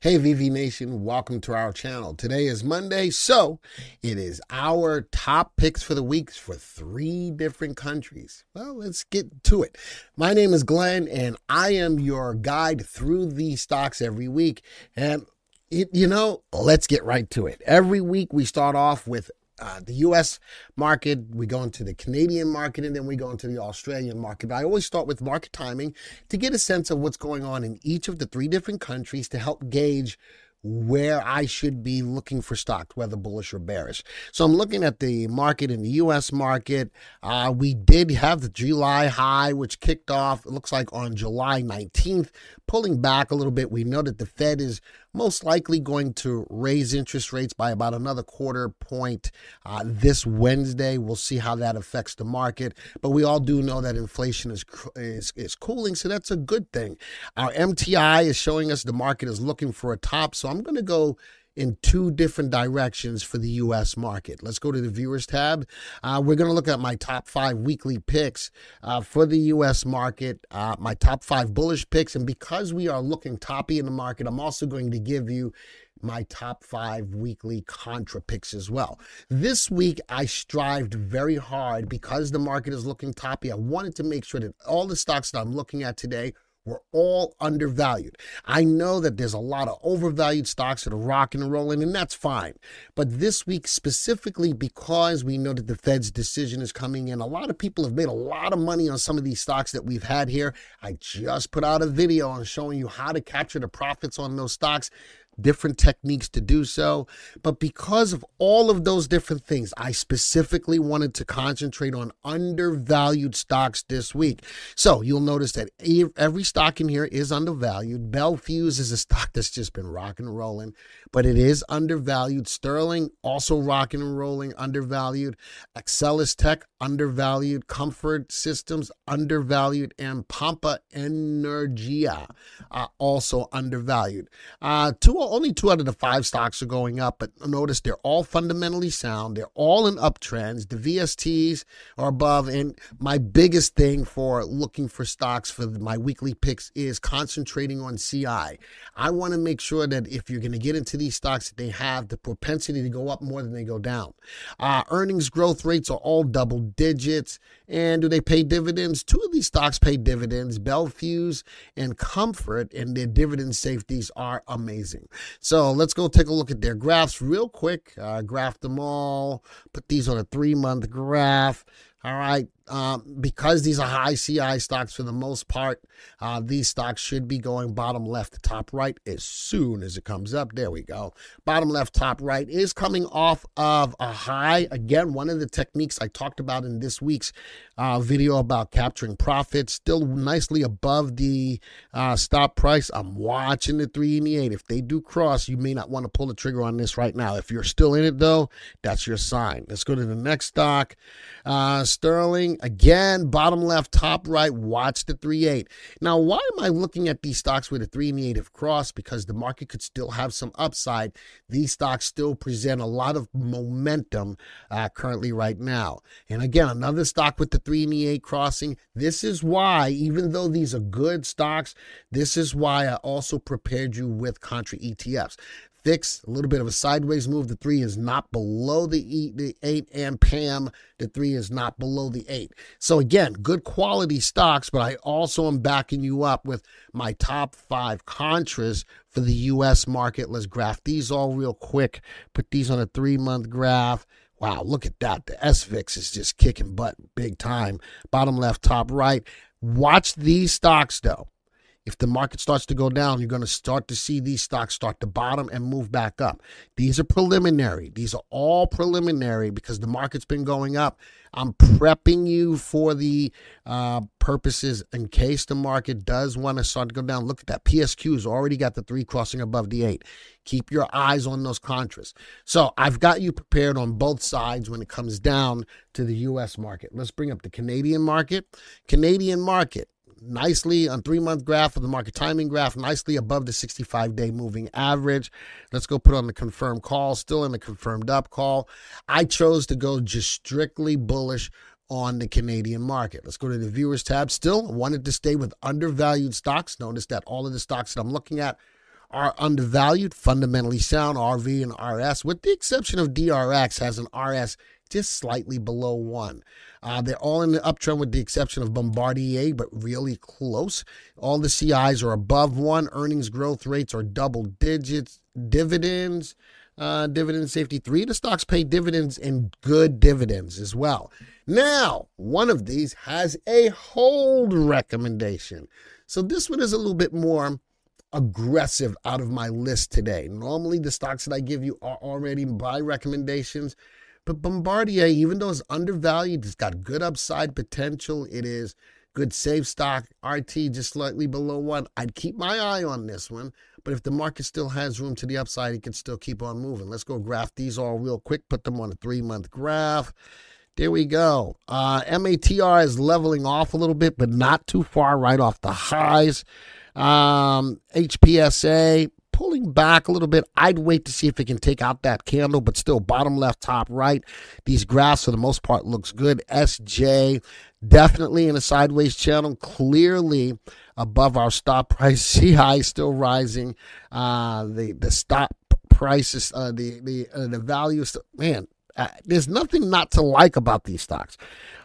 Hey, VV Nation, welcome to our channel. Today is Monday, so it is our top picks for the week for three different countries. Well, let's get to it. My name is Glenn, and I am your guide through these stocks every week. And it, you know, let's get right to it. Every week we start off with uh, the US market, we go into the Canadian market, and then we go into the Australian market. But I always start with market timing to get a sense of what's going on in each of the three different countries to help gauge where I should be looking for stocks, whether bullish or bearish. So I'm looking at the market in the U.S. market. Uh, we did have the July high, which kicked off, it looks like on July 19th, pulling back a little bit. We know that the Fed is most likely going to raise interest rates by about another quarter point uh, this Wednesday. We'll see how that affects the market. But we all do know that inflation is, is, is cooling, so that's a good thing. Our MTI is showing us the market is looking for a top. So I'm going to go in two different directions for the U.S. market. Let's go to the viewers tab. Uh, we're going to look at my top five weekly picks uh, for the U.S. market, uh, my top five bullish picks. And because we are looking toppy in the market, I'm also going to give you my top five weekly contra picks as well. This week, I strived very hard because the market is looking toppy. I wanted to make sure that all the stocks that I'm looking at today were all undervalued. I know that there's a lot of overvalued stocks that are rocking and rolling, and that's fine. But this week, specifically because we know that the Fed's decision is coming in, a lot of people have made a lot of money on some of these stocks that we've had here. I just put out a video on showing you how to capture the profits on those stocks different techniques to do so. But because of all of those different things, I specifically wanted to concentrate on undervalued stocks this week. So you'll notice that every stock in here is undervalued. Bel Fuse is a stock that's just been rocking and rolling, but it is undervalued. Sterling also rocking and rolling, undervalued. Axcelis Tech undervalued. Comfort Systems undervalued, and Pampa Energia uh, also undervalued. Uh, two only two out of the five stocks are going up, but notice they're all fundamentally sound. They're all in uptrends. The VSTs are above. And my biggest thing for looking for stocks for my weekly picks is concentrating on CI. I want to make sure that if you're going to get into these stocks, that they have the propensity to go up more than they go down. Uh, earnings growth rates are all double digits. And do they pay dividends? Two of these stocks pay dividends. Bel Fuse and Comfort, and their dividend safeties are amazing. So let's go take a look at their graphs real quick. Uh, graph them all, put these on a three month graph. All right. Um, because these are high CI stocks for the most part, uh, these stocks should be going bottom left to top right as soon as it comes up. There we go. Bottom left, top right is coming off of a high. Again, one of the techniques I talked about in this week's uh, video about capturing profits, still nicely above the uh, stop price. I'm watching the three and the eight. If they do cross, you may not want to pull the trigger on this right now. If you're still in it, though, that's your sign. Let's go to the next stock. Uh, Sterling Again, bottom left, top right, watch the 3 8. Now, why am I looking at these stocks with a 3 and the 8 have crossed? Because the market could still have some upside. These stocks still present a lot of momentum uh, currently right now. And again, another stock with the 3 and the 8 crossing. This is why, even though these are good stocks, this is why I also prepared you with contra ETFs. FIX, a little bit of a sideways move. The three is not below the, the eight, and PAM, the three is not below the eight. So, again, good quality stocks, but I also am backing you up with my top five contras for the U.S. market. Let's graph these all real quick. Put these on a three month graph. Wow, look at that. The SVIX is just kicking butt big time. Bottom left, top right. Watch these stocks, though. If the market starts to go down, you're going to start to see these stocks start to bottom and move back up. These are preliminary. These are all preliminary because the market's been going up. I'm prepping you for the uh, purposes in case the market does want to start to go down. Look at that. PSQ's already got the three crossing above the eight. Keep your eyes on those contras. So I've got you prepared on both sides when it comes down to the U.S. market. Let's bring up the Canadian market. Canadian market nicely on three month graph of the market timing graph, nicely above the 65 day moving average. Let's go put on the confirmed call, still in the confirmed up call. I chose to go just strictly bullish on the Canadian market. Let's go to the viewers tab. Still wanted to stay with undervalued stocks. Notice that all of the stocks that I'm looking at are undervalued, fundamentally sound, RV and RS, with the exception of DRX has an RS just slightly below one. Uh, they're all in the uptrend with the exception of Bombardier, but really close. All the CIs are above one. Earnings growth rates are double digits. Dividends, uh, dividend safety three. The stocks pay dividends and good dividends as well. Now, one of these has a hold recommendation. So this one is a little bit more aggressive out of my list today. Normally, the stocks that I give you are already buy recommendations. But Bombardier, even though it's undervalued, it's got good upside potential. It is good safe stock. RT just slightly below one. I'd keep my eye on this one. But if the market still has room to the upside, it can still keep on moving. Let's go graph these all real quick. Put them on a three month graph. There we go. Uh, MATR is leveling off a little bit, but not too far right off the highs. Um, HPSA pulling back a little bit. I'd wait to see if it can take out that candle, but still bottom left, top right. These graphs for the most part looks good. SJ definitely in a sideways channel, clearly above our stop price. CI still rising. Uh, the the stop prices, uh, the the uh, the value, man, uh, there's nothing not to like about these stocks.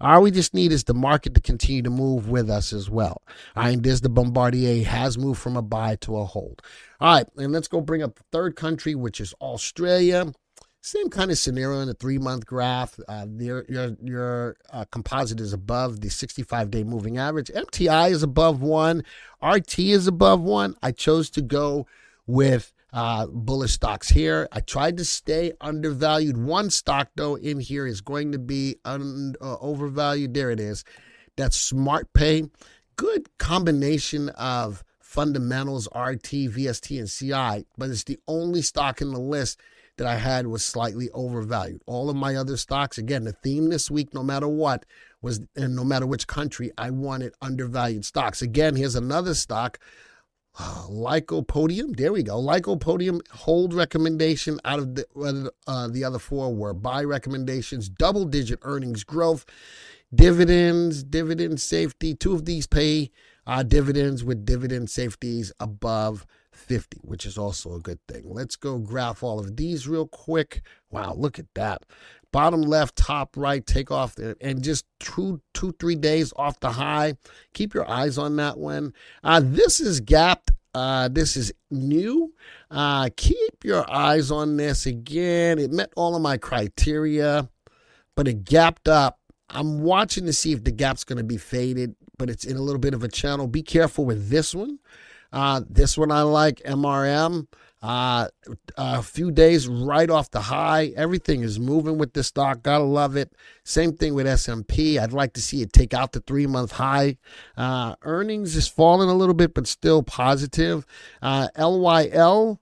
All we just need is the market to continue to move with us as well. All right, there's the Bombardier has moved from a buy to a hold. All right, and let's go bring up the third country, which is Australia. Same kind of scenario in the three month graph. Uh, your your, your uh, composite is above the 65 day moving average. MTI is above one. RT is above one. I chose to go with uh, bullish stocks here. I tried to stay undervalued. One stock, though, in here is going to be un, uh, overvalued. There it is. That's Smart Pay. Good combination of fundamentals, RT, VST, and CI, but it's the only stock in the list that I had was slightly overvalued. All of my other stocks, again, the theme this week, no matter what, was, and no matter which country, I wanted undervalued stocks. Again, here's another stock Lycopodium. There we go. Lycopodium hold recommendation out of the uh, the other four were buy recommendations, double digit earnings growth, dividends, dividend safety. Two of these pay uh, dividends with dividend safeties above 50, which is also a good thing. Let's go graph all of these real quick. Wow, look at that. Bottom left, top right, take off and just two, two, three days off the high. Keep your eyes on that one. Uh, this is gapped. Uh, this is new. Uh, keep your eyes on this again. It met all of my criteria, but it gapped up. I'm watching to see if the gap's going to be faded, but it's in a little bit of a channel. Be careful with this one. Uh, this one I like, MRM. Uh, a few days right off the high. Everything is moving with the stock. Gotta love it. Same thing with SMP. I'd like to see it take out the three month high. Uh, earnings is falling a little bit, but still positive. Uh, LYL.AX,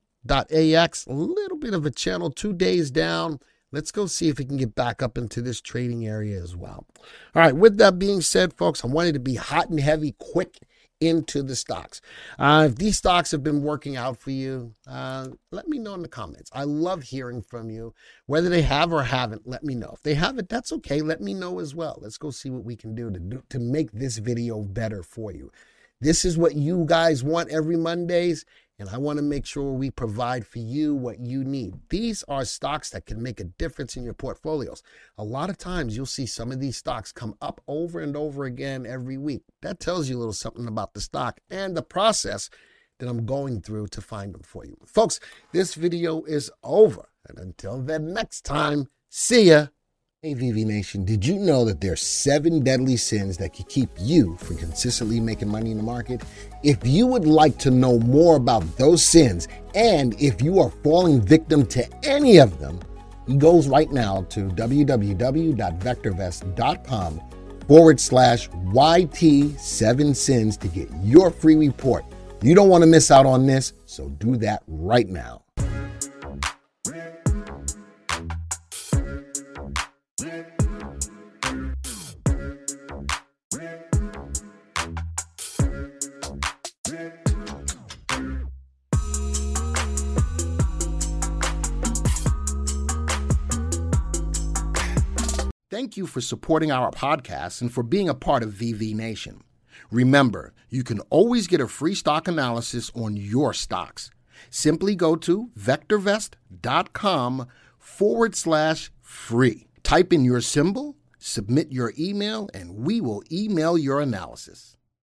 a little bit of a channel, two days down. Let's go see if we can get back up into this trading area as well. All right, with that being said, folks, I wanted to be hot and heavy, quick into the stocks. Uh, if these stocks have been working out for you, uh, let me know in the comments. I love hearing from you. Whether they have or haven't, let me know. If they haven't, that's okay. Let me know as well. Let's go see what we can do to do to make this video better for you. This is what you guys want every Mondays, and I want to make sure we provide for you what you need. These are stocks that can make a difference in your portfolios. A lot of times you'll see some of these stocks come up over and over again every week. That tells you a little something about the stock and the process that I'm going through to find them for you. Folks, this video is over. And until then, next time, see ya. Hey, VV Nation, did you know that there are seven deadly sins that could keep you from consistently making money in the market? If you would like to know more about those sins, and if you are falling victim to any of them, he goes right now to www.vectorvest.com forward slash YT7 sins to get your free report. You don't want to miss out on this, so do that right now. Thank you for supporting our podcast and for being a part of VV Nation. Remember, you can always get a free stock analysis on your stocks. Simply go to vectorvest.com forward slash free. Type in your symbol, submit your email, and we will email your analysis.